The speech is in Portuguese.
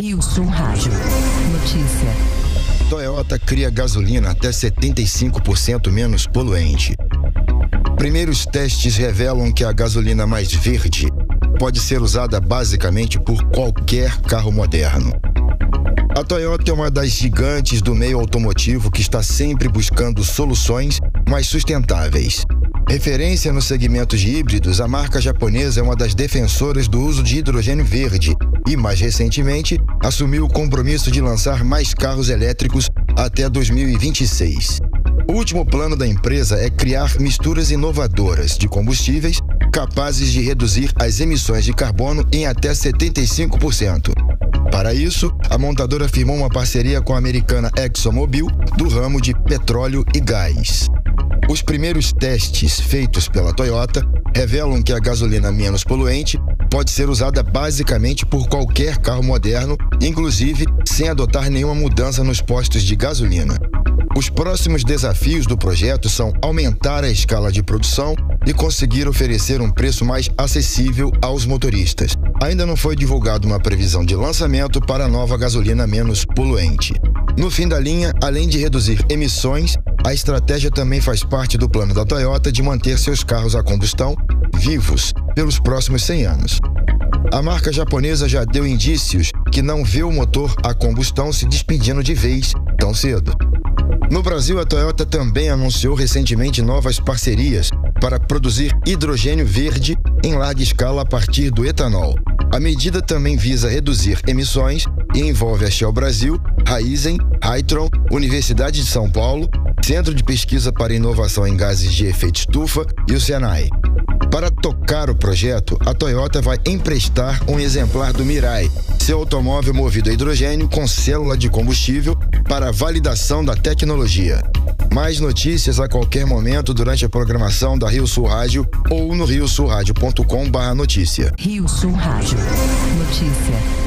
Rio Sul Rádio. Notícia. Toyota cria gasolina até 75% menos poluente. Primeiros testes revelam que a gasolina mais verde pode ser usada basicamente por qualquer carro moderno. A Toyota é uma das gigantes do meio automotivo que está sempre buscando soluções mais sustentáveis. Referência nos segmentos de híbridos, a marca japonesa é uma das defensoras do uso de hidrogênio verde e, mais recentemente, assumiu o compromisso de lançar mais carros elétricos até 2026. O último plano da empresa é criar misturas inovadoras de combustíveis capazes de reduzir as emissões de carbono em até 75%. Para isso, a montadora firmou uma parceria com a americana ExxonMobil do ramo de petróleo e gás. Os primeiros testes feitos pela Toyota revelam que a gasolina menos poluente pode ser usada basicamente por qualquer carro moderno, inclusive sem adotar nenhuma mudança nos postos de gasolina. Os próximos desafios do projeto são aumentar a escala de produção e conseguir oferecer um preço mais acessível aos motoristas. Ainda não foi divulgada uma previsão de lançamento para a nova gasolina menos poluente. No fim da linha, além de reduzir emissões, a estratégia também faz parte do plano da Toyota de manter seus carros a combustão vivos pelos próximos 100 anos. A marca japonesa já deu indícios que não vê o motor a combustão se despedindo de vez tão cedo. No Brasil, a Toyota também anunciou recentemente novas parcerias para produzir hidrogênio verde em larga escala a partir do etanol. A medida também visa reduzir emissões e envolve a Shell Brasil, Raizen, Hytron, Universidade de São Paulo, Centro de Pesquisa para Inovação em Gases de Efeito Estufa e o Senai. Para tocar o projeto, a Toyota vai emprestar um exemplar do Mirai, seu automóvel movido a hidrogênio com célula de combustível para validação da tecnologia. Mais notícias a qualquer momento durante a programação da Rio Sul Rádio ou no riosulradio.com/notícia. Rio Sul Rádio. Notícia.